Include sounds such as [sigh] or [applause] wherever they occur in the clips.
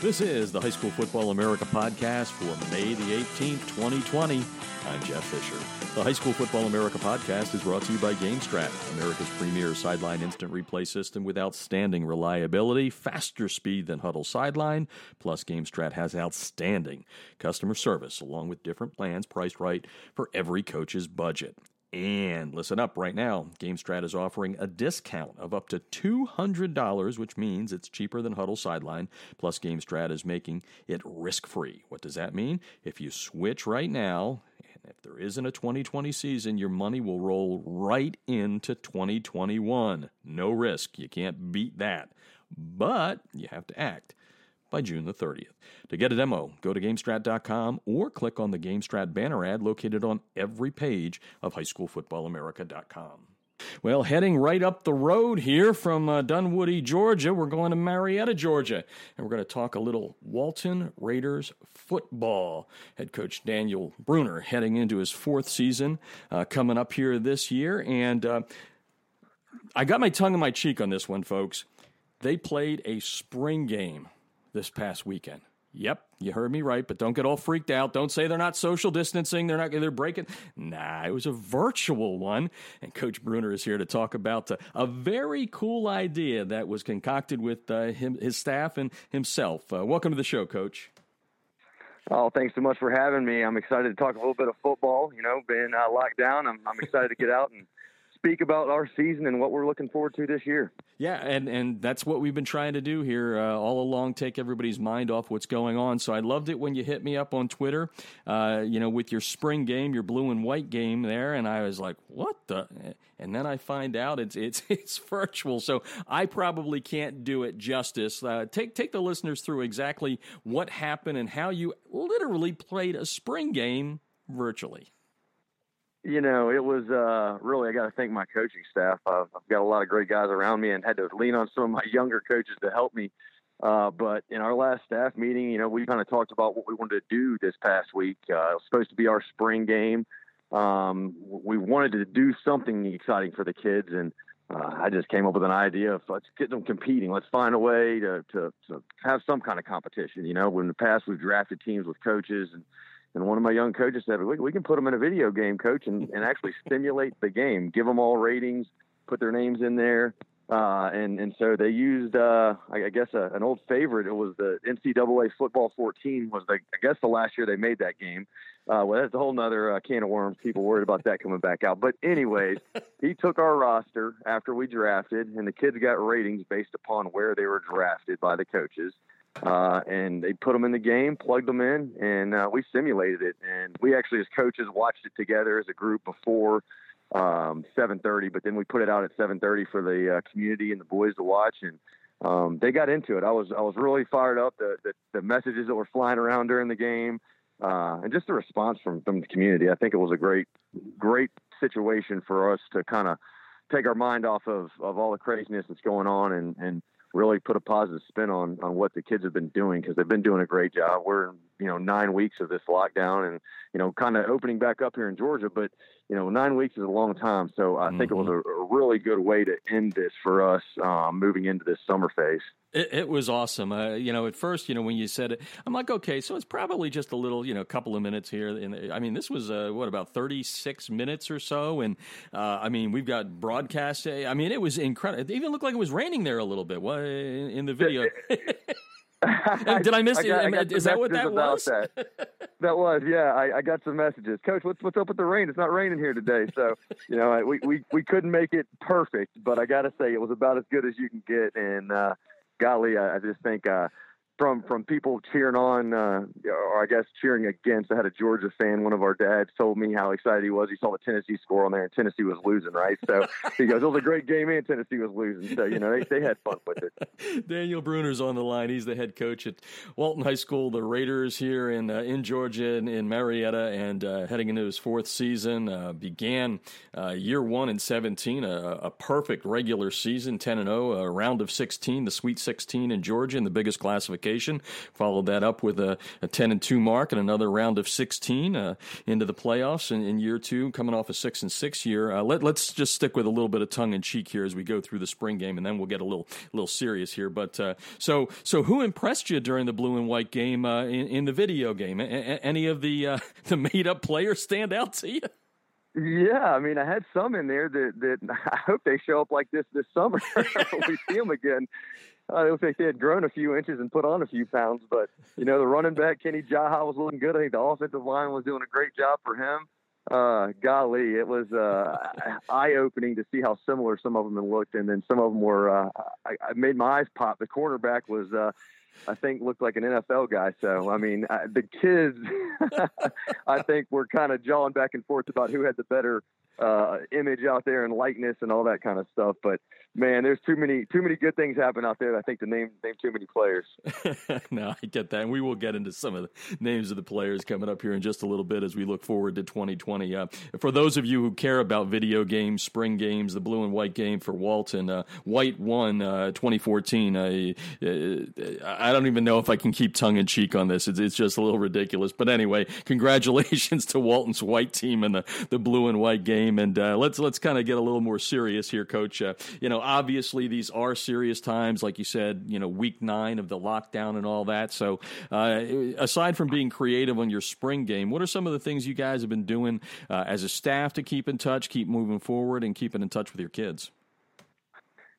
This is the High School Football America podcast for May the 18th, 2020. I'm Jeff Fisher. The High School Football America podcast is brought to you by GameStrat, America's premier sideline instant replay system with outstanding reliability, faster speed than Hudl Sideline. Plus, GameStrat has outstanding customer service along with different plans priced right for every coach's budget. And listen up right now. GameStrat is offering a discount of up to $200, which means it's cheaper than Hudl Sideline. Plus, GameStrat is making it risk free. What does that mean? If you switch right now, and if there isn't a 2020 season, your money will roll right into 2021. No risk. You can't beat that. But you have to act by June the 30th. To get a demo, go to GameStrat.com or click on the GameStrat banner ad located on every page of HighSchoolFootballAmerica.com. Well, heading right up the road here from uh, Dunwoody, Georgia, we're going to Marietta, Georgia, and we're going to talk a little Walton Raiders football. Head coach Daniel Brunner heading into his fourth season uh, coming up here this year, and uh, I got my tongue in my cheek on this one, folks. They played a spring game this past weekend. Yep, you heard me right, but don't get all freaked out. Don't say they're not social distancing. They're not. They're breaking. Nah, it was a virtual one, and Coach Brunner is here to talk about uh, a very cool idea that was concocted with uh, him, his staff, and himself. Uh, welcome to the show, Coach. Oh, thanks so much for having me. I'm excited to talk a little bit of football. You know, being uh, locked down, I'm, I'm excited to get out and speak about our season and what we're looking forward to this year. Yeah, and, and that's what we've been trying to do here uh, all along, take everybody's mind off what's going on. So I loved it when you hit me up on Twitter, uh, you know, with your spring game, your blue and white game there, and I was like, what the? And then I find out it's it's [laughs] it's virtual, so I probably can't do it justice. Uh, take take the listeners through exactly what happened and how you literally played a spring game virtually you know, it was uh, really, I got to thank my coaching staff. I've, I've, got a lot of great guys around me and had to lean on some of my [laughs] younger coaches to help me. Uh, but in our last staff meeting, you know, we kind of talked about what we wanted to do this past week. Uh, it was supposed to be our spring game. Um, we wanted to do something exciting for the kids. And uh, I just came up with an idea of let's get them competing. Let's find a way to, to, to have some kind of competition. You know, in the past, we've drafted teams with coaches and, and one of my young coaches said, we, we can put them in a video game, coach, and, and actually [laughs] simulate the game, give them all ratings, put their names in there. Uh, and, and so they used, uh, I guess, a, an old favorite. It was the NCAA Football 14 was the, I guess the last year they made that game. Uh, well, that's a whole nother uh, can of worms. People worried about that coming back out. But anyways, [laughs] he took our roster after we drafted, and the kids got ratings based upon where they were drafted by the coaches. Uh, and they put them in the game, plugged them in, and uh, we simulated it. And we actually, as coaches, watched it together as a group before um, 7:30. But then we put it out at 7:30 for the uh, community and the boys to watch, and um, they got into it. I was I was really fired up. The, the, the messages that were flying around during the game, uh, and just the response from from the community. I think it was a great great situation for us to kind of take our mind off of of all the craziness that's going on and and really put a positive spin on on what the kids have been doing because they've been doing a great job. We're you know nine weeks of this lockdown and you know kind of opening back up here in Georgia, but you know nine weeks is a long time. So I mm-hmm. think it was mm-hmm. a, a, really good way to end this for us um, moving into this summer phase. It, it was awesome. Uh, you know, at first, you know, when you said it, I'm like, okay, so it's probably just a little, you know, couple of minutes here. And I mean, this was uh, what about 36 minutes or so, and uh, I mean, we've got broadcast. I mean, it was incredible. It even looked like it was raining there a little bit in, in the video. Did I [laughs] miss I got, it? I Is that what that was? That. [laughs] that. was, yeah. I, I, got some messages. Coach, what's what's up with the rain? It's not raining here today. So, you know, we, we, we couldn't make it perfect, but I got to say it was about as good as you can get. And uh, golly, I, I just think uh, from from people cheering on, uh, or I guess cheering against. I had a Georgia fan. One of our dads told me how excited he was. He saw the Tennessee score on there, and Tennessee was losing. Right, so he goes, "It was a great game, and Tennessee was losing." So you know they, they had fun with it. [laughs] Daniel Brunner's on the line. He's the head coach at Walton High School. The Raiders here in uh, in Georgia in, in Marietta, and uh, heading into his fourth season. Uh, began uh, year one in seventeen, a, a, perfect regular season, ten and zero, oh, a round of sixteen, the Sweet Sixteen in Georgia, in the biggest classification qualification. Followed that up with a, a 10 and 2 mark and another round of 16 uh, into the playoffs in, in, year two, coming off a 6 and 6 year. Uh, let, us just stick with a little bit of tongue in cheek here as we go through the spring game, and then we'll get a little little serious here. But uh, so so who impressed you during the blue and white game uh, in, in, the video game? A- any of the uh, [laughs] the made up players stand out to you? Yeah, I mean, I had some in there that that [laughs] I hope they show up like this this summer when [laughs] we see them again. I don't think they had grown a few inches and put on a few pounds, but you know, the running back Kenny Jaha was looking good. I think the offensive line was doing a great job for him. Uh, golly, it was uh, [laughs] eye opening to see how similar some of them looked, and then some of them were. Uh, I, I made my eyes pop. The cornerback was. Uh, I think looked like an NFL guy. So I mean, I, the kids, [laughs] I think were kind of jawing back and forth about who had the better uh, image out there and likeness and all that kind of stuff. But man, there's too many too many good things happen out there. I think to name name too many players. [laughs] no, I get that, and we will get into some of the names of the players coming up here in just a little bit as we look forward to 2020. Uh, for those of you who care about video games, spring games, the blue and white game for Walton, uh, White won uh, 2014. I I don't even know if I can keep tongue in cheek on this. It's, it's just a little ridiculous. But anyway, [laughs] congratulations to Walton's white team and the the blue and white game game. And uh, let's let's kind of get a little more serious here, Coach. Uh, you know, obviously these are serious times, like you said. You know, week nine of the lockdown and all that. So, uh, aside from being creative on your spring game, what are some of the things you guys have been doing uh, as a staff to keep in touch, keep moving forward, and keeping in touch with your kids?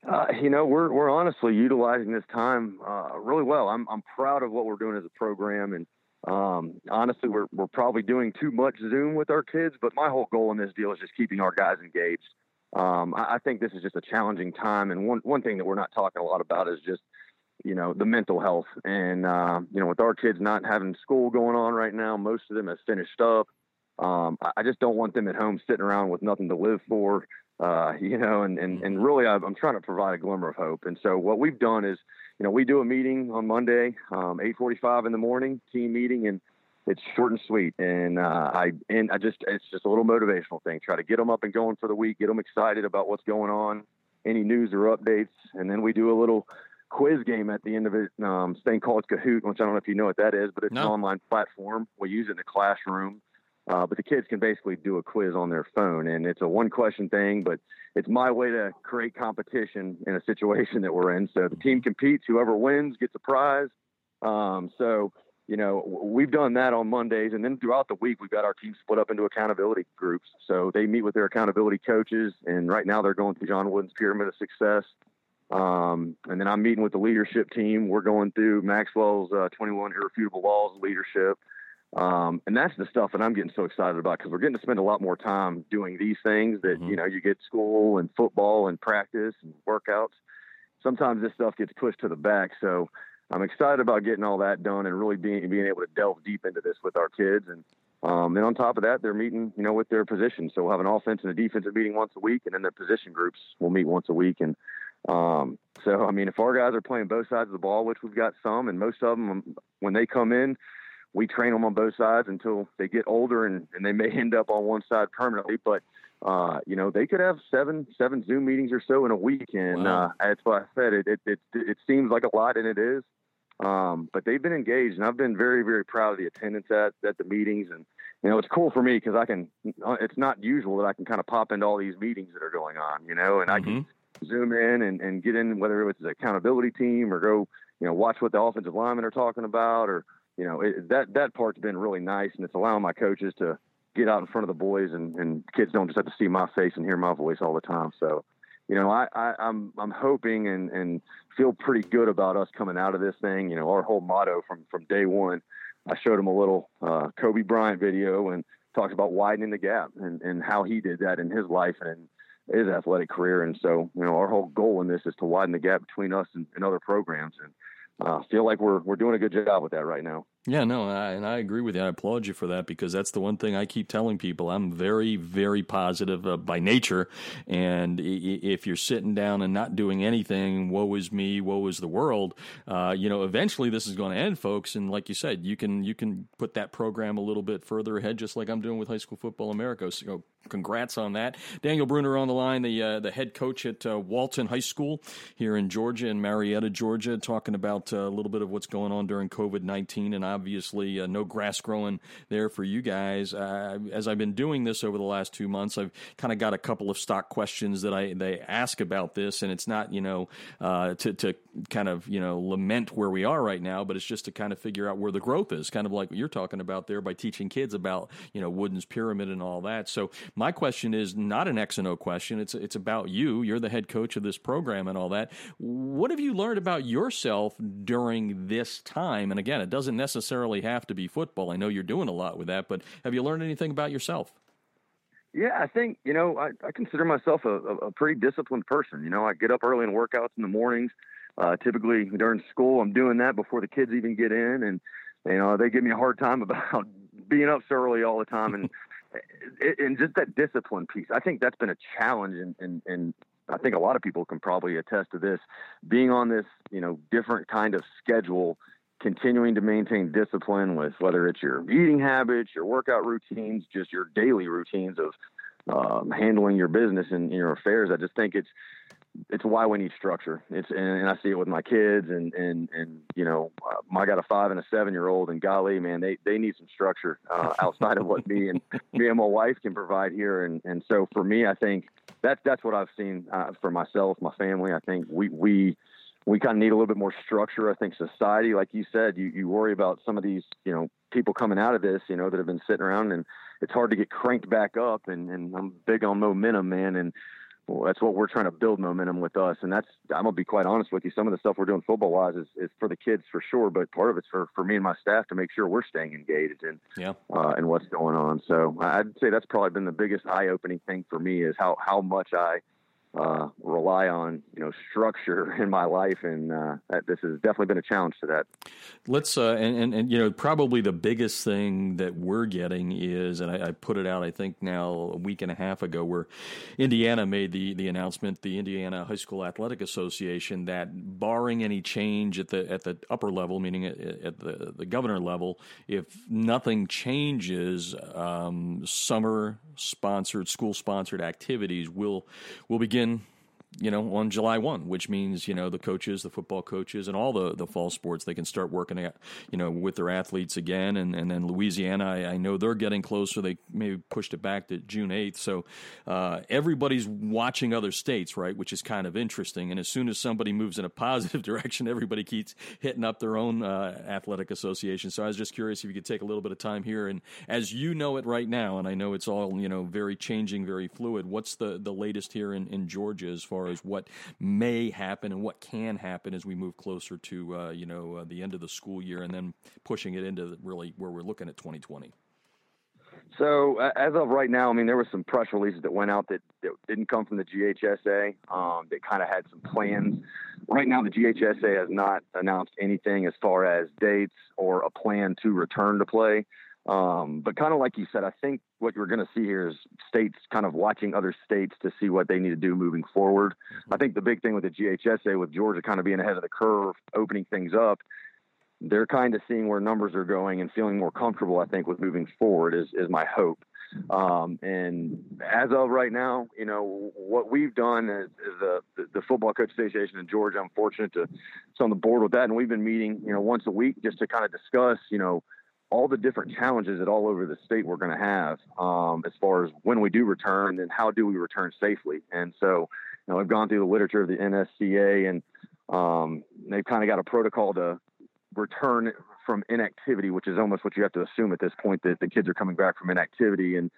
Uh, you know, we're we're honestly utilizing this time uh, really well. I'm I'm proud of what we're doing as a program, and um, honestly, we're we're probably doing too much Zoom with our kids, but my whole goal in this deal is just keeping our guys engaged. Um, I, I think this is just a challenging time, and one one thing that we're not talking a lot about is just you know the mental health, and uh, you know with our kids not having school going on right now, most of them have finished up. Um, I, I just don't want them at home sitting around with nothing to live for, uh, [laughs] you know, and and and really I'm trying to provide a glimmer of hope. And so what we've done is you know, we do a meeting on Monday, um, 8:45 in the morning, team meeting, and it's short and sweet. And uh, I and I just it's just a little motivational thing. Try to get them up and going for the week, get them excited about what's going on, any news or updates, and then we do a little quiz game at the end of it. Um, thing called Kahoot, which I don't know if you know what that is, but it's no. an online platform. We use it in the classroom. Uh, but the kids can basically do a quiz on their phone, and it's a one question thing. But it's my way to create competition in a situation [laughs] that we're in. So the team competes. Whoever wins gets a prize. Um, so you know we've done that on Mondays, and then throughout the week we've got our team split up into accountability groups. So they meet with their accountability coaches, and right now they're going through John Wooden's Pyramid of Success. Um, and then I'm meeting with the leadership team. We're going through Maxwell's uh, 21 Irrefutable Laws of Leadership. Um, and that's the stuff that I'm getting so excited about because we're getting to spend a lot more time doing these things that, mm-hmm. you know, you get school and football and practice and workouts. Sometimes this stuff gets pushed to the back. So I'm excited about getting all that done and really being, being able to delve deep into this with our kids. And, um, and on top of that, they're meeting, you know, with their position. So we'll have an offense and a defensive meeting once a week, and then their position groups will meet once a week. And um, so, I mean, if our guys are playing both sides of the ball, which we've got some, and most of them, when they come in, we train them on both sides until they get older and, and they may end up on one side permanently. But, uh, you know, they could have seven, seven Zoom meetings or so in a week. And, wow. uh, that's why I said it, it, it, it seems like a lot and it is. Um, but they've been engaged and I've been very, very proud of the attendance at, at the meetings. And, you know, it's cool for me because I can, uh, it's not usual that I can kind of pop into all these meetings that are going on, you know, and mm-hmm. I can mm-hmm. zoom in and, and get in, whether it's an accountability team or go, you know, watch what the offensive linemen are talking about or, you know, it, that that part's been really nice, and it's allowing my coaches to get out in front of the boys, and, and kids don't just have to see my face and hear my voice all the time. So, you know, I, I I'm I'm hoping and and feel pretty good about us coming out of this thing. You know, our whole motto from from day one. I showed him a little uh, Kobe Bryant video and talked about widening the gap and and how he did that in his life and his athletic career. And so, you know, our whole goal in this is to widen the gap between us and, and other programs. And uh, feel like we're we're doing a good job with that right now. Yeah, no, I, and I agree with you. I applaud you for that because that's the one thing I keep telling people. I'm very, very positive uh, by nature, and if you're sitting down and not doing anything, woe is me, woe is the world. Uh, you know, eventually this is going to end, folks. And like you said, you can you can put that program a little bit further ahead, just like I'm doing with High School Football America. So congrats on that. Daniel Brunner on the line, the uh, the head coach at uh, Walton High School here in Georgia, in Marietta, Georgia, talking about uh, a little bit of what's going on during COVID 19 and obviously uh, no grass growing there for you guys. Uh, as I've been doing this over the last two months, I've kind of got a couple of stock questions that I they ask about this, and it's not you know uh, to to kind of you know lament where we are right now, but it's just to kind of figure out where the growth is, kind of like what you're talking about there by teaching kids about you know Wooden's pyramid and all that. So my question is not an X and O question. It's it's about you. You're the head coach of this program and all that. What have you learned about yourself during this time? And again, it doesn't necessarily have to be football. I know you're doing a lot with that, but have you learned anything about yourself? Yeah, I think you know I, I consider myself a, a, pretty disciplined person. You know, I get up early and workouts in the mornings. Uh, typically during school, I'm doing that before the kids even get in, and you know they give me a hard time [laughs] about being up so early all the time. [laughs] And and just that discipline piece, I think that's been a challenge, and and and I think a lot of people can probably attest to this. Being on this, you know, different kind of schedule, continuing to maintain discipline with whether it's your eating habits, your workout routines, just your daily routines of um, handling your business and your affairs. I just think it's it's why we need structure. It's and, and, I see it with my kids and and and you know uh, I got a five and a seven year old and golly man they they need some structure uh, [laughs] outside of what me and me and my wife can provide here and and so for me I think that's that's what I've seen uh, for myself my family I think we we we kind of need a little bit more structure. I think society, like you said, you, you worry about some of these, you know, people coming out of this, you know, that have been sitting around and it's hard to get cranked back up. And, and I'm big on momentum, man. And well, that's what we're trying to build momentum with us. And that's, I'm gonna be quite honest with you. Some of the stuff we're doing football wise is, is for the kids for sure, but part of it's for, for me and my staff to make sure we're staying engaged and, yeah. uh, and what's going on. So I'd say that's probably been the biggest eye opening thing for me is how, how much I, uh, rely on you know structure [laughs] in my life, and uh, that, this has definitely been a challenge to that. Let's uh, and, and, and you know probably the biggest thing that we're getting is, and I, I, put it out I think now a week and a half ago, where Indiana made the the announcement, the Indiana High School Athletic Association, that barring any change at the at the upper level, meaning at, at the the governor level, if nothing changes, um, summer sponsored school sponsored activities will will begin you know, on July 1, which means, you know, the coaches, the football coaches, and all the, the fall sports, they can start working, at, you know, with their athletes again. And, and then Louisiana, I, I know they're getting closer. They maybe pushed it back to June 8th. So uh, everybody's watching other states, right, which is kind of interesting. And as soon as somebody moves in a [laughs] positive direction, everybody keeps hitting up their own uh, athletic association. So I was just curious if you could take a little bit of time here. And as you know it right now, and I know it's all, you know, very changing, very fluid, what's the, the latest here in, in Georgia as far as what may happen and what can happen as we move closer to uh, you know uh, the end of the school year and then pushing it into really where we're looking at 2020. So as of right now, I mean, there were some press releases that went out that, that didn't come from the GHSA um, that kind of had some plans. Right now, the GHSA has not announced anything as far as dates or a plan to return to play. Um, but kind of like you said, I think what you're going to see here is states kind of watching other states to see what they need to do moving forward. Mm-hmm. I think the big thing with the GHSA, with Georgia kind of being ahead of the curve, opening things up, they're kind of seeing where numbers are going and feeling more comfortable. I think with moving forward is is my hope. Um, and as of right now, you know what we've done is, is the, the Football Coach Association in Georgia. I'm fortunate to sit on the board with that, and we've been meeting, you know, once a week just to kind of discuss, you know all the different challenges that all over the state we're going to have um, as far as when we do return and how do we return safely. And so, you know, I've gone through the literature of the NSCA and um, they've kind of got a protocol to return from inactivity, which is almost what you have to assume at this point that the kids are coming back from inactivity. And,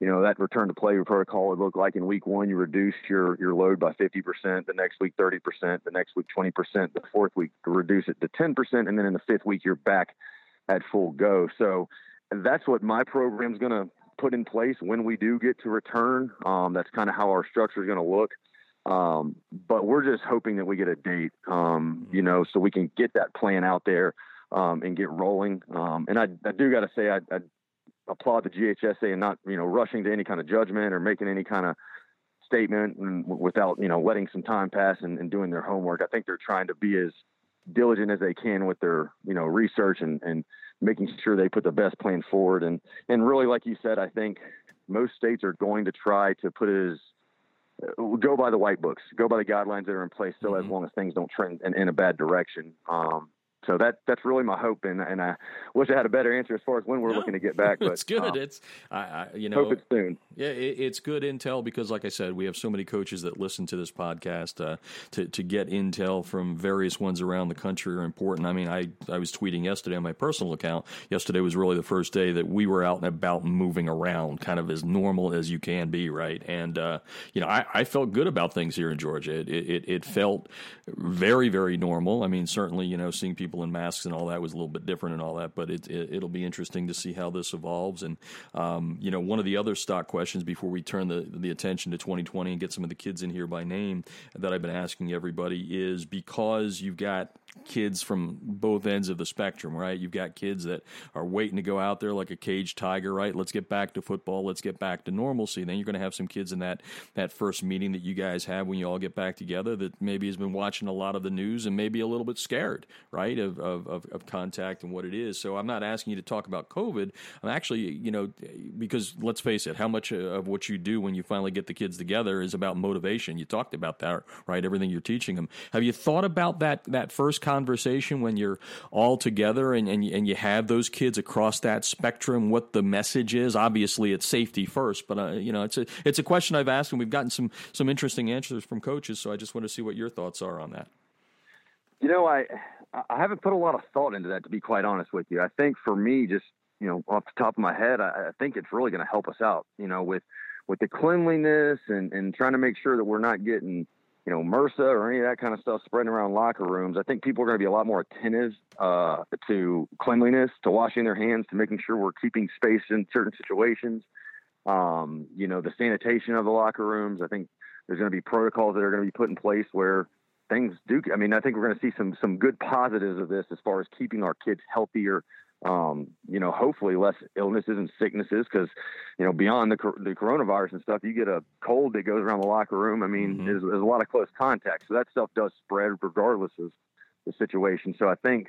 you know, that return to play protocol would look like in week one, you reduce your, your load by 50%, the next week 30%, the next week 20%, the fourth week reduce it to 10%, and then in the fifth week, you're back at full go. So that's what my program is going to put in place when we do get to return. Um, that's kind of how our structure is going to look. Um, but we're just hoping that we get a date, um, you know, so we can get that plan out there um, and get rolling. Um, and I, I do got to say, I, I applaud the GHSA and not, you know, rushing to any kind of judgment or making any kind of statement without, you know, letting some time pass and, and doing their homework. I think they're trying to be as diligent as they can with their, you know, research and, and making sure they put the best plan forward. And, and really, like you said, I think most states are going to try to put it as uh, go by the white books, go by the guidelines that are in place, so mm-hmm. as long as things don't trend in, in a bad direction. Um, so that that's really my hope, and and I wish I had a better answer as far as when we're no, looking to get back. [laughs] But it's good. Um, it's I, I, you know hope it's soon. Yeah, it, it's good intel because, like I said, we have so many coaches that listen to this podcast. Uh, to to get intel from various ones around the country are important. I mean, I I was tweeting yesterday on my personal account. Yesterday was really the first day that we were out and about and moving around, kind of as normal as you can be, right? And uh, you know, I, I felt good about things here in Georgia. It, it it felt very very normal. I mean, certainly you know seeing people people in masks and all that was a little bit different and all that. But it, it will be interesting to see how this evolves. And um, you know, one of the other stock questions before we turn the the attention to 2020 and get some of the kids in here by name that I've been asking everybody is because you've got kids from both ends of the spectrum, right? You've got kids that are waiting to go out there like a caged tiger, right? Let's get back to football. Let's get back to normalcy. Then you're going to have some kids in that that first meeting that you guys have when you all get back together that maybe has been watching a lot of the news and maybe a little bit scared, right, of of, of, of contact and what it is. So I'm not asking you to talk about COVID. I'm actually, you know, because let's face it, how much of what you do when you finally get the kids together is about motivation. You talked about that, right? Everything you're teaching them. Have you thought about that that first conversation when you're all together and, and, and you have those kids across that spectrum, what the message is. Obviously, it's safety first, but uh, you know, it's a it's a question I've asked, and we've gotten some some interesting answers from coaches. So I just want to see what your thoughts are on that. You know, I I haven't put a lot of thought into that to be quite honest with you. I think for me, just you know, off the top of my head, I, I think it's really going to help us out. You know, with with the cleanliness and and trying to make sure that we're not getting you know, MRSA or any of that kind of stuff spreading around locker rooms, I think people are going to be a lot more attentive uh, to cleanliness, to washing their hands, to making sure we're keeping space in certain situations. Um, you know, the sanitation of the locker rooms. I think there's going to be protocols that are going to be put in place where things do. I mean, I think we're going to see some some good positives of this as far as keeping our kids healthier um, you know, hopefully less illnesses and sicknesses because, you know, beyond the, the coronavirus and stuff, you get a cold that goes around the locker room. I mean, mm-hmm. there's, there's, a lot of close contact. So that stuff does spread regardless of the situation. So I think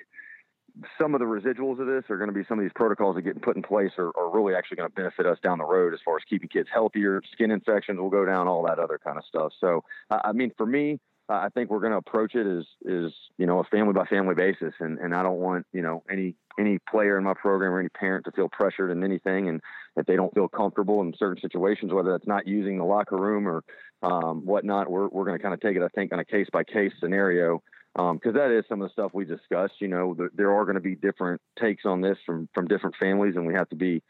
some of the residuals of this are going to be some of these protocols that get put in place are, are really actually going to benefit us down the road as far as keeping kids healthier, skin infections will go down, all that other kind of stuff. So, I mean, for me, I think we're going to approach it as is you know a family by family basis, and and I don't want you know any any player in my program or any parent to feel pressured in anything, and if they don't feel comfortable in certain situations, whether that's not using the locker room or um, whatnot, we're we're going to kind of take it I think on a case by case scenario because um, that is some of the stuff we discussed. You know, there, there are going to be different takes on this from from different families, and we have to be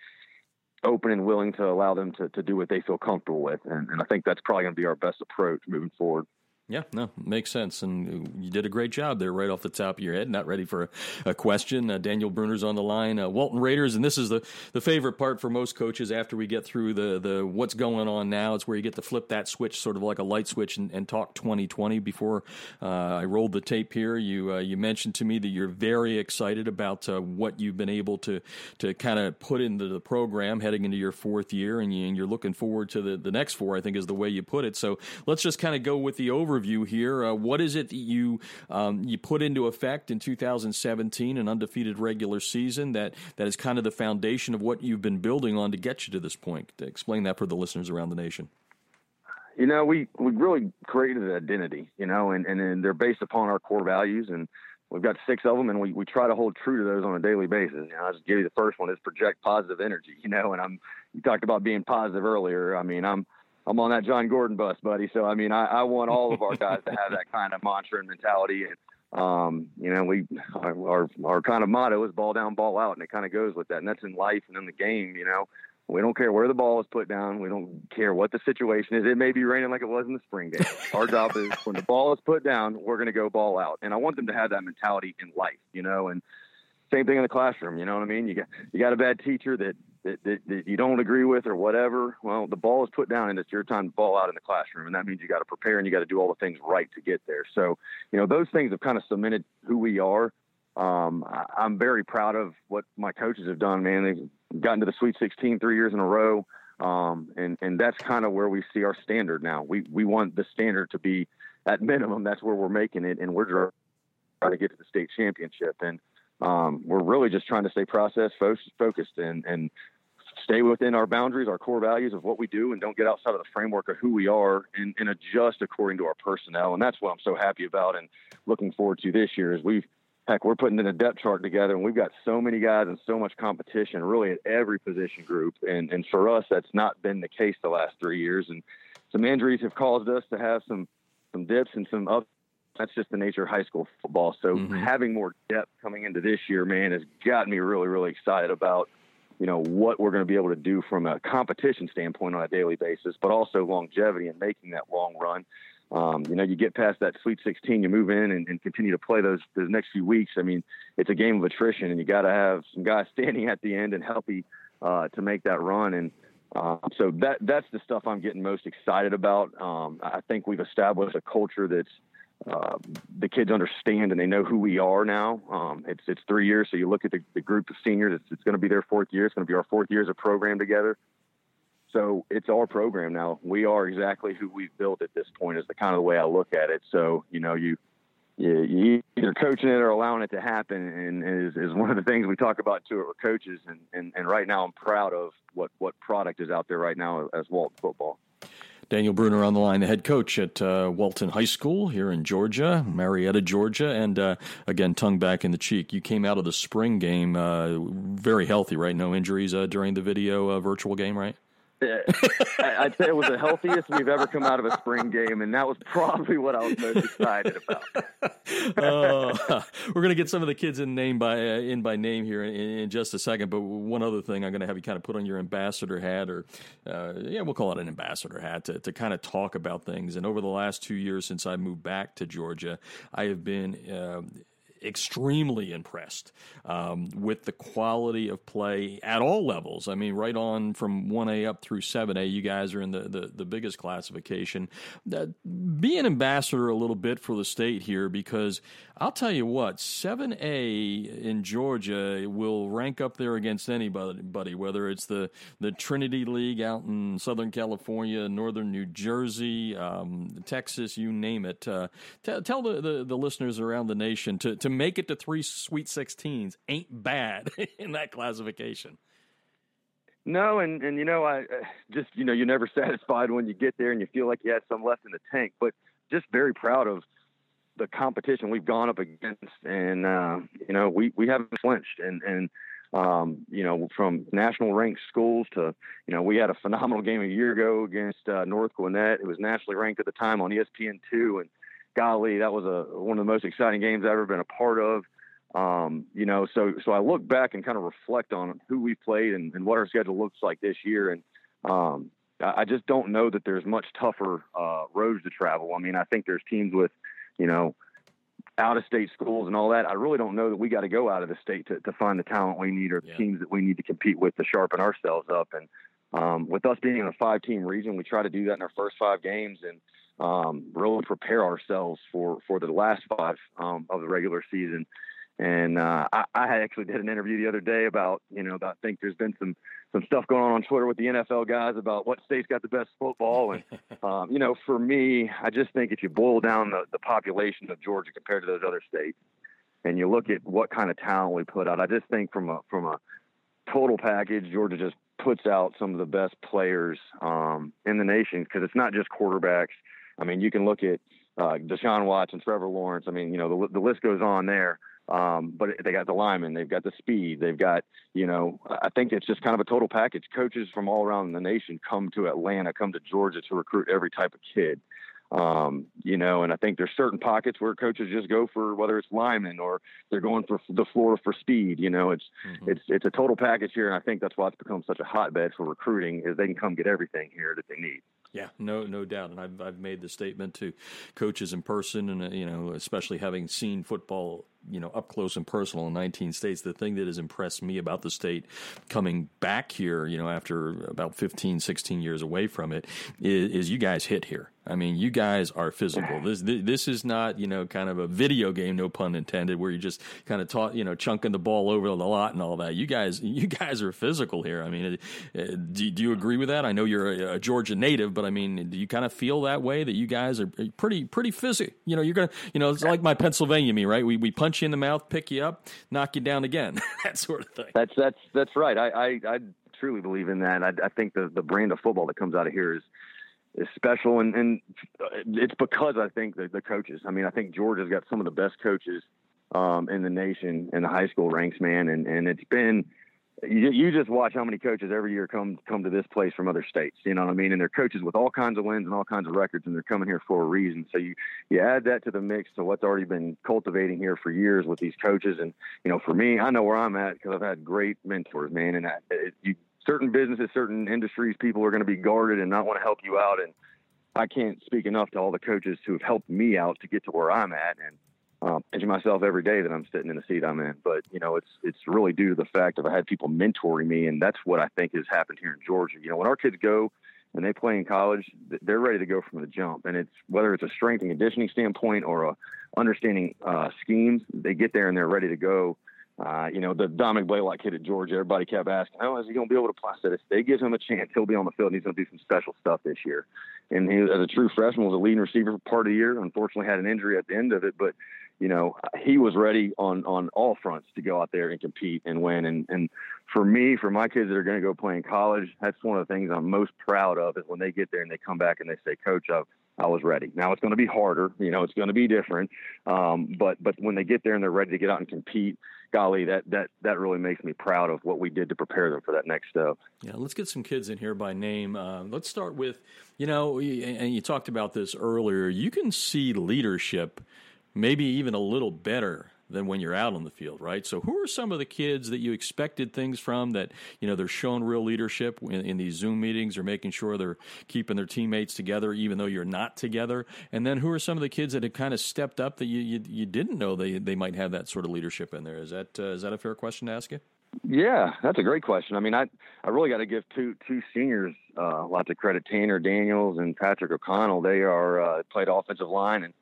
open and willing to allow them to, to do what they feel comfortable with. And, and I think that's probably going to be our best approach moving forward. Yeah, no, makes sense. And you did a great job there right off the top of your head. Not ready for a, a question. Uh, Daniel Brunner's on the line. Uh, Walton Raiders, and this is the, the favorite part for most coaches after we get through the, the what's going on now. It's where you get to flip that switch, sort of like a light switch, and, and talk 2020. Before uh, I rolled the tape here, you uh, you mentioned to me that you're very excited about uh, what you've been able to to kind of put into the program heading into your fourth year, and, you, you're looking forward to the, the next four, I think is the way you put it. So let's just kind of go with the overview overview here. Uh, what is it that you um, you put into effect in 2017, an undefeated regular season that that is kind of the foundation of what you've been building on to get you to this point? To explain that for the listeners around the nation. You know, we we really created an identity, you know, and and, and they're based upon our core values and we've got six of them and we, we try to hold true to those on a daily basis. You know, I'll just give you the first one is project positive energy, you know, and I'm, you talked about being positive earlier. I mean, I'm, I'm on that Jon Gordon bus, buddy. So I mean, I, I want all of our guys to have that kind of mantra and mentality. And um, you know, we our our kind of motto is ball down, ball out, and it kind of goes with that. And that's in life and in the game. You know, we don't care where the ball is put down. We don't care what the situation is. It may be raining like it was in the spring game. Our job is when the ball is put down, we're going to go ball out. And I want them to have that mentality in life. You know, and same thing in the classroom. You know what I mean? You got you got a bad teacher that that, that, that, you don't agree with or whatever, well, the ball is put down and it's your time to ball out in the classroom. And that means you got to prepare and you got to do all the things right to get there. So, you know, those things have kind of cemented who we are. um, I, I'm very proud of what my coaches have done. Man, they've gotten to the Sweet 16 three years in a row, um, and and that's kind of where we see our standard now. We we want the standard to be at minimum. That's where we're making it, and we're trying to get to the state championship. And um, we're really just trying to stay process focused and and stay within our boundaries, our core values of what we do, and don't get outside of the framework of who we are and, and adjust according to our personnel. And that's what I'm so happy about and looking forward to this year is we've heck, we're putting in a depth chart together and we've got so many guys and so much competition really at every position group. And and for us that's not been the case the last three years. And some injuries have caused us to have some some dips and some ups. That's just the nature of high school football. So mm-hmm. having more depth coming into this year, man, has got me really, really excited about you know what we're going to be able to do from a competition standpoint on a daily basis, but also longevity and making that long run. Um, you know, you get past that Sweet 16, you move in and, and, continue to play those those next few weeks. I mean, it's a game of attrition, and you got to have some guys [laughs] standing at the end and healthy uh, to make that run. And uh, so that that's the stuff I'm getting most excited about. Um, I think we've established a culture that's uh, the kids understand and they know who we are now. Um, it's it's three years, so you look at the, the group of seniors. It's, it's going to be their fourth year. It's going to be our fourth year as a program together. So it's our program now. We are exactly who we've built at this point. Is the kind of the way I look at it. So you know you. You, you either coaching it or allowing it to happen, and, is, is one of the things we talk about too with coaches. And, and, and right now, I'm proud of what, what product is out there right now as Walton football. Daniel Brunner on the line, the head coach at uh, Walton High School here in Georgia, Marietta, Georgia. And uh, again, tongue back in the cheek. You came out of the spring game uh, very healthy, right? No injuries uh, during the video uh, virtual game, right? I'd say it was the healthiest we've ever come out of a spring game, and that was probably what I was most excited about. uh, [laughs] we're going to get some of the kids in name by uh, in by name here in, in, just a second. But one other thing, I'm going to have you kind of put on your ambassador hat, or uh, yeah, we'll call it an ambassador hat, to, to kind of talk about things. And over the last two years since I moved back to Georgia, I have been uh, extremely impressed um, with the quality of play at all levels. I mean, right on from 1A up through 7A, you guys are in the, the, the biggest classification. Uh, be an ambassador a little bit for the state here because I'll tell you what, 7A in Georgia will rank up there against anybody, whether it's the, the Trinity League out in Southern California, Northern New Jersey, um, Texas, you name it. Uh, t- tell the, the, the, listeners around the nation to, to make it to three Sweet 16s ain't bad [laughs] in that classification. No, and, and you know, I just, you know, you're never satisfied when you get there and you feel like you had some left in the tank, but just very proud of – the competition we've gone up against, and uh, you know we we haven't flinched, and and um, you know from national ranked schools to you know we had a phenomenal game a year ago against uh, North Gwinnett. It was nationally ranked at the time on ESPN two, and golly, that was a one of the most exciting games I've ever been a part of. Um, you know, so so I look back and kind of reflect on who we played and, and what our schedule looks like this year, and um, I just don't know that there's much tougher uh, roads to travel. I mean, I think there's teams with you know, out of state schools and all that. I really don't know that we got to go out of the state to, to find the talent we need or the yeah. teams that we need to compete with to sharpen ourselves up. And um, with us being in a five team region, we try to do that in our first five games and um, really prepare ourselves for, for the last five um, of the regular season. And uh, I, I actually did an interview the other day about, you know, about, I think there's been some some stuff going on on Twitter with the NFL guys about what state's got the best football. And, [laughs] um, you know, for me, I just think if you boil down the, the population of Georgia compared to those other states and you look at what kind of talent we put out, I just think from a, from a total package, Georgia just puts out some of the best players um, in the nation because it's not just quarterbacks. I mean, you can look at uh, Deshaun Watson, Trevor Lawrence. I mean, you know, the, the list goes on there. Um, but they got the linemen, they've got the speed, they've got, you know, I think it's just kind of a total package. Coaches from all around the nation come to Atlanta, come to Georgia to recruit every type of kid. Um, you know, and I think there's certain pockets where coaches just go for whether it's linemen or they're going for the floor for speed. You know, it's mm-hmm. it's it's a total package here, and I think that's why it's become such a hotbed for recruiting is they can come get everything here that they need. Yeah, no, no doubt, and I've I've made the statement to coaches in person, and uh, you know, especially having seen football, you know, up close and personal in 19 states. The thing that has impressed me about the state coming back here, you know, after about 15, 16 years away from it, is, is you guys hit here I mean, you guys are physical. This this is not you know kind of a video game, no pun intended, where you just kind of taught you know chunking the ball over the lot and all that. You guys you guys are physical here. I mean, uh, do, do you agree with that? I know you're a, a, Georgia native, but I mean, do you kind of feel that way that you guys are pretty pretty physical? You know, you're gonna you know it's like my Pennsylvania me, right? We we punch you in the mouth, pick you up, knock you down again, [laughs] that sort of thing. That's that's that's right. I I, I truly believe in that. I, I think the the brand of football that comes out of here is is special, and, and it's because I think the, the coaches. I mean, I think Georgia's got some of the best coaches um, in the nation in the high school ranks, man, and and it's been. You, you just watch how many coaches every year come come to this place from other states. You know what I mean? And they're coaches with all kinds of wins and all kinds of records, and they're coming here for a reason. So you you add that to the mix to what's already been cultivating here for years with these coaches. And you know, for me, I know where I'm at because I've had great mentors, man. And I, it, you certain businesses, certain industries, people are going to be guarded and not want to help you out. And I can't speak enough to all the coaches who have helped me out to get to where I'm at. And um, pinching myself every day that I'm sitting in the seat I'm in. But you know, it's it's really due to the fact that I had people mentoring me, and that's what I think has happened here in Georgia. You know, when our kids go and they play in college, they're ready to go from the jump. And it's whether it's a strength and conditioning standpoint or a understanding uh, schemes, they get there and they're ready to go uh, you know, the Dominick Blaylock kid at Georgia, everybody kept asking, oh, is he going to be able to play? I said, if they give him a chance, he'll be on the field and he's going to do some special stuff this year. And he, as a true freshman, was a leading receiver for part of the year. Unfortunately, had an injury at the end of it, but you know, he was ready on on all fronts to go out there and compete and win. And and for me, for my kids that are going to go play in college, that's one of the things I'm most proud of is when they get there and they come back and they say, Coach, I've I was ready. Now it's going to be harder, you know, it's going to be different. Um, but but when they get there and they're ready to get out and compete, golly, that that that really makes me proud of what we did to prepare them for that next step. Yeah, let's get some kids in here by name. Uh, let's start with, you know, and you talked about this earlier. You can see leadership, maybe even a little better than when you're out on the field, right? So, who are some of the kids that you expected things from that you know they're showing real leadership in, in, these Zoom meetings or making sure they're keeping their teammates together even though you're not together? And then, who are some of the kids that have kind of stepped up that you you, you didn't know they they might have that sort of leadership in there? Is that uh, is that a fair question to ask you? Yeah, that's a great question. I mean, I I really got to give two two seniors uh, lots of credit. Tanner Daniels and Patrick O'Connell. They are uh, played offensive line and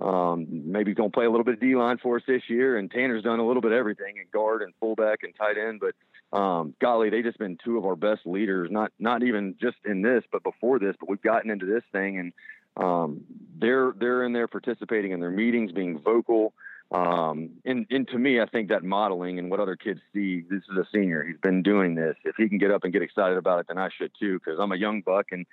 um, maybe going to play a little bit of D line for us this year. And Tanner's done a little bit of everything at guard and fullback and tight end. But um, golly, they just been two of our best leaders. Not not even just in this, but before this. But we've gotten into this thing, and um, they're they're in there participating in their meetings, being vocal. Um, and, and to me, I think that modeling and what other kids see, this is a senior. He's been doing this. If he can get up and get excited about it, then I should too, because I'm a young buck, and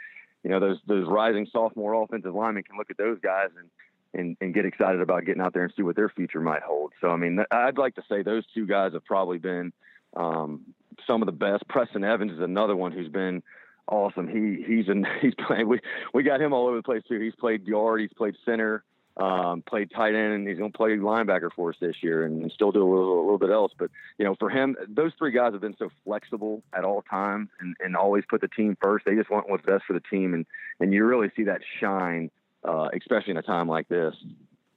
you know those those rising sophomore offensive linemen can look at those guys and and, and get excited about getting out there and see what their future might hold. So, I mean, I'd like to say those two guys have probably been um, some of the best. Preston Evans is another one who's been awesome. He he's in, [laughs] he's playing. We we got him all over the place too. He's played guard. He's played center. Um, played tight end, and he's going to play linebacker for us this year, and, and still do a little, a little bit else. But you know, for him, those three guys have been so flexible at all times, and, and always put the team first. They just want what's best for the team, and and you really see that shine uh, especially in a time like this.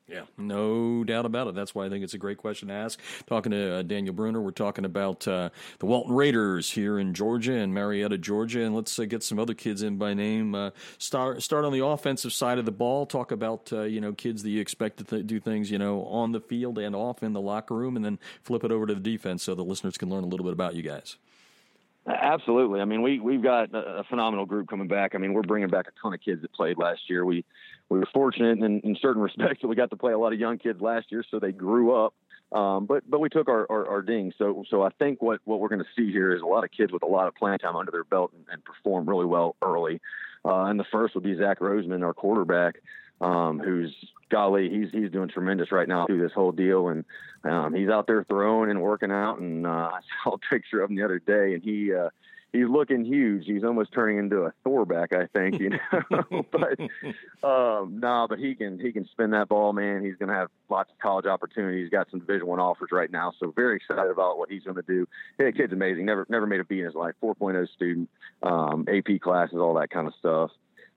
Yeah, no doubt about it. That's why I think it's a great question to ask. Talking to uh, Daniel Brunner, we're talking about uh, the Walton Raiders here in Georgia and Marietta, Georgia, and let's uh, get some other kids in by name. Uh, start start on the offensive side of the ball. Talk about uh, you know kids that you expect to th- do things you know on the field and off in the locker room, and then flip it over to the defense so the listeners can learn a little bit about you guys. Absolutely. I mean, we we've got a, phenomenal group coming back. I mean, we're bringing back a ton of kids that played last year. We we were fortunate in, in certain [laughs] respects that we got to play a lot of young kids last year, so they grew up. Um, but but we took our, our, our ding. So so I think what, what we're going to see here is a lot of kids with a lot of playing time under their belt and, and perform really well early. Uh, and the first would be Zach Roseman, our quarterback um, who's golly, he's he's doing tremendous right now through this whole deal, and um, he's out there throwing and working out. And uh, [laughs] I saw a picture of him the other day, and he uh, he's looking huge. He's almost turning into a Thorback, I think. You know, [laughs] [laughs] but um, no, nah, but he can he can spin that ball, man. He's going to have lots of college opportunities. He's got some Division One offers right now, so very excited about what he's going to do. Yeah, kid's amazing. Never never made a B in his life. 4.0 student, um, AP classes, all that kind of stuff.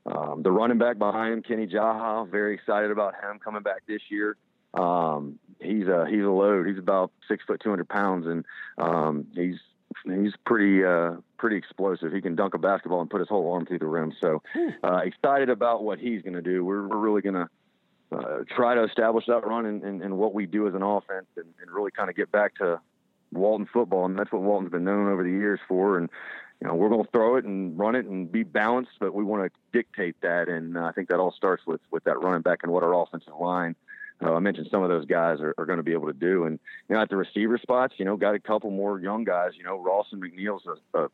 Um, the running back behind him, Kenny Jaha, very excited about him coming back this year. Um, he's a he's a load. He's about six foot two hundred pounds, and um, he's he's pretty uh, pretty explosive. He can dunk a basketball and put his whole arm through the rim. So uh, excited about what he's going to do. We're, we're really going to uh, try to establish that run and, and, and, what we do as an offense and, and really kind of get back to Walton football. And that's what Walton's been known over the years for. And, you know, we're going to throw it and run it and be balanced, but we want to dictate that. And uh, I think that all starts with, with that running back and what our offensive line uh, I mentioned some of those guys are, are going to be able to do. And, you know, at the receiver spots, you know, got a couple more young guys. You know, Rawson McNeil's a, a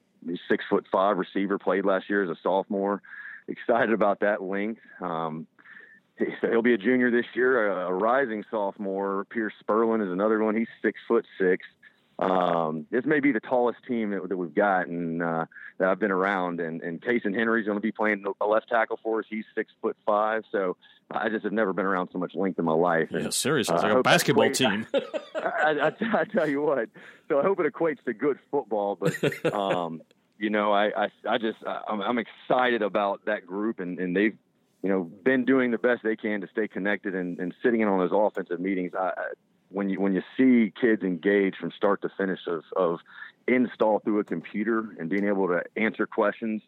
six foot five receiver, played last year as a sophomore. Excited about that length. Um, he'll be a junior this year, a, a rising sophomore. Pierce Spurlin is another one. He's six foot six um, this may be the tallest team that, that we've got and uh, that I've been around. And, and Cason Henry's going to be playing a left tackle for us. He's six foot five. So I just have never been around so much length in my life. And, yeah, seriously, it's uh, like a basketball team. [laughs] I, I, I, tell you what. So I hope it equates to good football. But [laughs] um, you know, I, I, I just I'm, I'm excited about that group, and, and they've you know been doing the best they can to stay connected and, and sitting in on those offensive meetings. I, when you when you see kids engage from start to finish of, of install through a computer and being able to answer questions,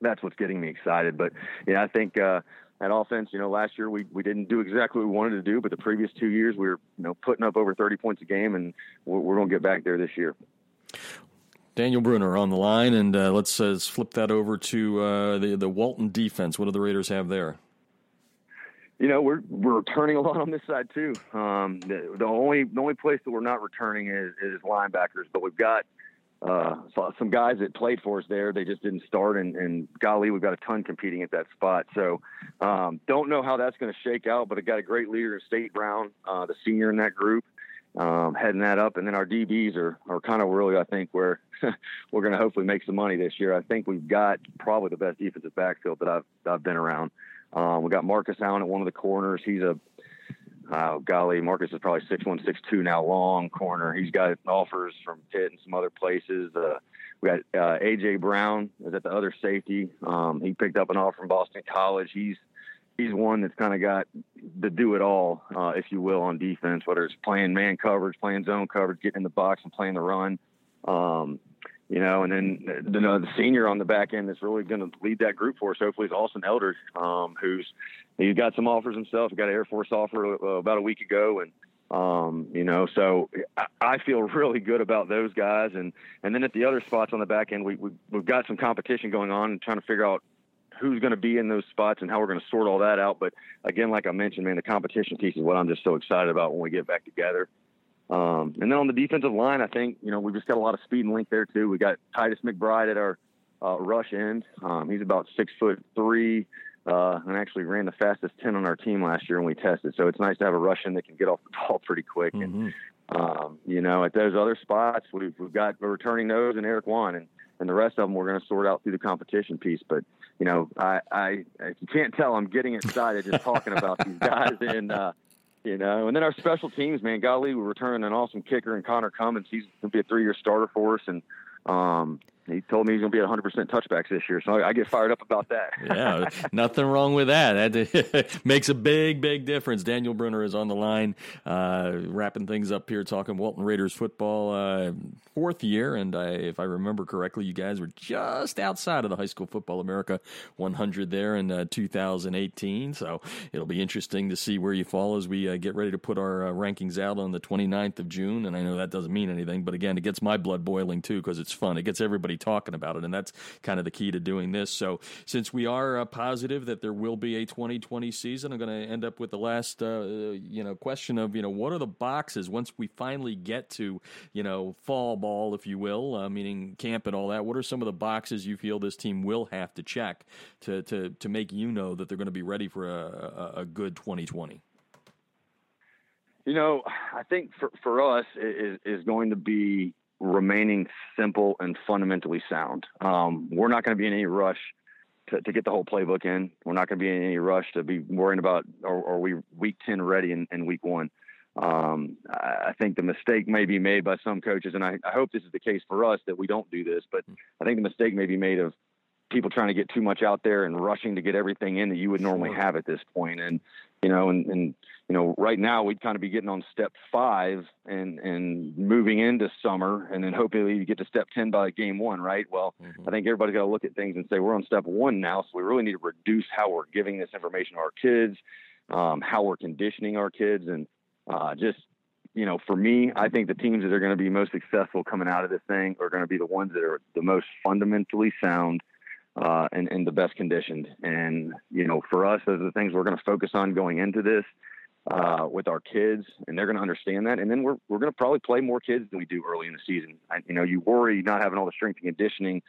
that's what's getting me excited. But yeah, I think uh, at offense, you know, last year we, we didn't do exactly what we wanted to do, but the previous two years we were you know putting up over 30 points a game, and we're, we're going to get back there this year. Daniel Brunner on the line, and uh, let's, uh, let's flip that over to uh, the the Walton defense. What do the Raiders have there? You know, we're we're returning a lot on this side too. Um, the, the, only the only place that we're not returning is, is linebackers, but we've got uh, some guys that played for us there. They just didn't start, and, and golly, we've got a ton competing at that spot. So um, don't know how that's going to shake out, but I got a great leader in State Brown, uh, the senior in that group. Um, heading that up, and then our DBs are, are kind of really, I think, where [laughs] we're going to hopefully make some money this year. I think we've got probably the best defensive backfield that I've I've been around. Um, we got Marcus Allen at one of the corners. He's a uh, golly, Marcus is probably six one, six two now, long corner. He's got offers from Pitt and some other places. Uh, we got uh, AJ Brown is at the other safety. Um, he picked up an offer from Boston College. He's he's one that's kind of got the do it all, uh, if you will, on defense, whether it's playing man coverage, playing zone coverage, getting in the box and playing the run. Um, you know, and then the, the senior on the back end that's really going to lead that group for us. Hopefully, is Austin Elder, um, who's he's got some offers himself. He got an Air Force offer uh, about a week ago, and um, you know, so I, I feel [laughs] really good about those guys. And and then at the other spots on the back end, we, we we've got some competition going on and trying to figure out who's going to be in those spots and how we're going to sort all that out. But again, like I mentioned, man, the competition piece is what I'm just so excited about when we get back together. Um, and then on the defensive line, I think you know we've just got a lot of speed and length there too. We got Titus McBride at our uh, rush end. Um, he's about six foot three, uh, and actually ran the fastest ten on our team last year when we tested. So it's nice to have a rush end that can get off the [laughs] ball pretty quick. Mm-hmm. And um, you know, at those other spots, we've we've got a returning nose and Eric Wan, and and the rest of them we're going to sort out through the competition piece. But you know, I, I if you can't tell, I'm getting excited just talking about these guys and. Uh, you know, and then our special teams, man, golly, we're returning an awesome kicker and Connor Cummins. He's going to be a three-year starter for us, and um, he told me he's going to be at 100% touchbacks this year, so I get fired up about that. [laughs] yeah, nothing wrong with that. That [laughs] makes a big, big difference. Daniel Brunner is on the line, uh, wrapping things up here, talking Walton Raiders football, uh, fourth year, and I, if I remember correctly, you guys were just outside of the High School Football America 100 there in uh, 2018. So it'll be interesting to see where you fall as we uh, get ready to put our uh, rankings out on the 29th of June. And I know that doesn't mean anything, but again, it gets my blood boiling too because it's fun. It gets everybody talking about it, and that's kind of the key to doing this. So since we are uh, positive that there will be a 2020 season, I'm going to end up with the last uh, you know question of you know what are the boxes once we finally get to you know fall ball, if you will, uh, meaning camp and all that. What are some of the boxes you feel this team will have to check to to to make you know that they're going to be ready for a, a, a good 2020? You know, I think for, for us is going to be remaining simple and fundamentally sound. Um, we're not going to be in any rush to, to, get the whole playbook in. We're not going to be in any rush to be worrying about are, are we week 10 ready in, in week one. Um, I think the mistake may be made by some coaches, and I, I, hope this is the case for us that we don't do this, but I think the mistake may be made of people trying to get too much out there and rushing to get everything in that you would normally have at this point. And you know, and, and you know, right now we'd kind of be getting on step five and and moving into summer, and then hopefully you get to step ten by game one, right? Well, mm-hmm. I think everybody's got to look at things and say we're on step one now, so we really need to reduce how we're giving this information to our kids, um, how we're conditioning our kids, and uh, just you know, for me, I think the teams that are going to be most successful coming out of this thing are going to be the ones that are the most fundamentally sound uh, and, and the best conditioned. And, you know, for us, those are the things we're going to focus on going into this uh, with our kids, and they're going to understand that. And then we're, we're going to probably play more kids than we do early in the season. I, you know, you worry not having all the strength and conditioning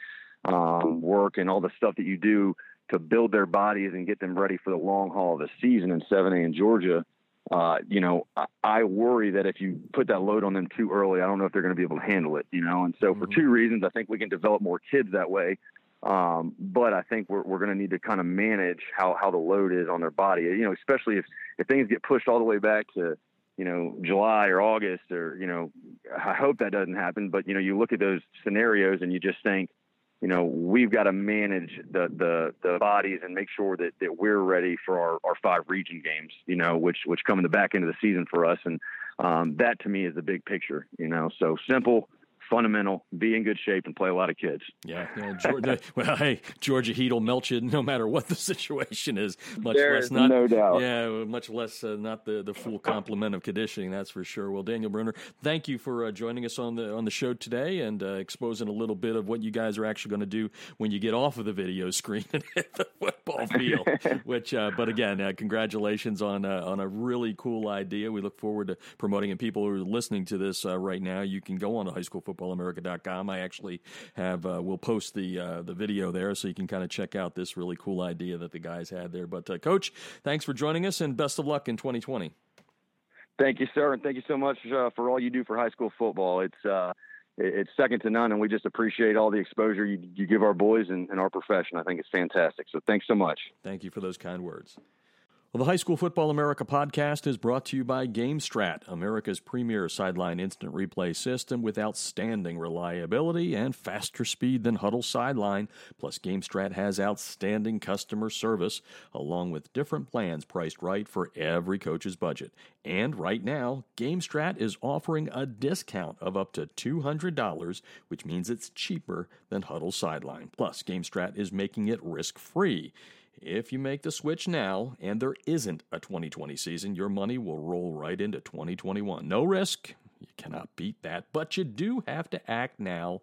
um, work and all the stuff that you do to build their bodies and get them ready for the long haul of the season in 7A in Georgia. Uh, you know, I, I, worry that if you put that load on them too early, I don't know if they're going to be able to handle it, you know. And so, mm-hmm. for two reasons, I think we can develop more kids that way. Um, but I think we're, we're going to need to kind of manage how, how the load is on their body, you know, especially if, if things get pushed all the way back to, you know, July or August or, you know, I hope that doesn't happen. But, you know, you look at those scenarios and you just think, you know, we've got to manage the, the, the bodies and make sure that, that we're ready for our, our five region games, you know, which, which come in the back end of the season for us. And um, that to me is the big picture, you know, so simple, fundamental, be in good shape, and play a lot of kids. Yeah, yeah Georgia, [laughs] well, hey, Georgia Heat will melt you no matter what the [laughs] situation is. Much less not, no doubt. Yeah, much less uh, not the, the full complement of conditioning. That's for sure. Well, Daniel Brunner, thank you for uh, joining us on the on the show today and uh, exposing a little bit of what you guys are actually going to do when you get off of the video screen [laughs] and hit the football field. which, uh, but again, uh, congratulations on uh, on a really cool idea. We look forward to promoting it. People who are listening to this right now, you can go on to high school football footballamerica.com. I actually have uh, we'll post the uh, the video there so you can kind of check out this really cool idea that the guys had there. But uh, coach, thanks for joining us and best of luck in 2020. Thank you, sir, and thank you so much uh, for all you do for high school football. It's uh, it's second to none, and we just appreciate all the exposure you, you give our boys and, and our profession. I think it's fantastic. So thanks so much. Thank you for those kind words. The High School Football America podcast is brought to you by GameStrat, America's premier sideline instant replay system with outstanding reliability and faster speed than Hudl Sideline. Plus, GameStrat has outstanding customer service, along with different plans priced right for every coach's budget. And right now, GameStrat is offering a discount of up to $200, which means it's cheaper than Hudl Sideline. Plus, GameStrat is making it risk free. If you make the switch now and there isn't a 2020 season, your money will roll right into 2021. No risk. You cannot beat that, but you do have to act now.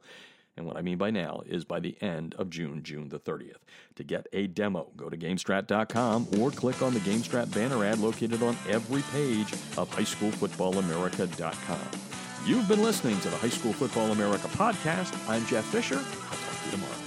And what I mean by now is by the end of June, June the 30th. To get a demo, go to GameStrat.com or click on the GameStrat banner ad located on every page of HighSchoolFootballAmerica.com. You've been listening to the High School Football America podcast. I'm Jeff Fisher. I'll talk to you tomorrow.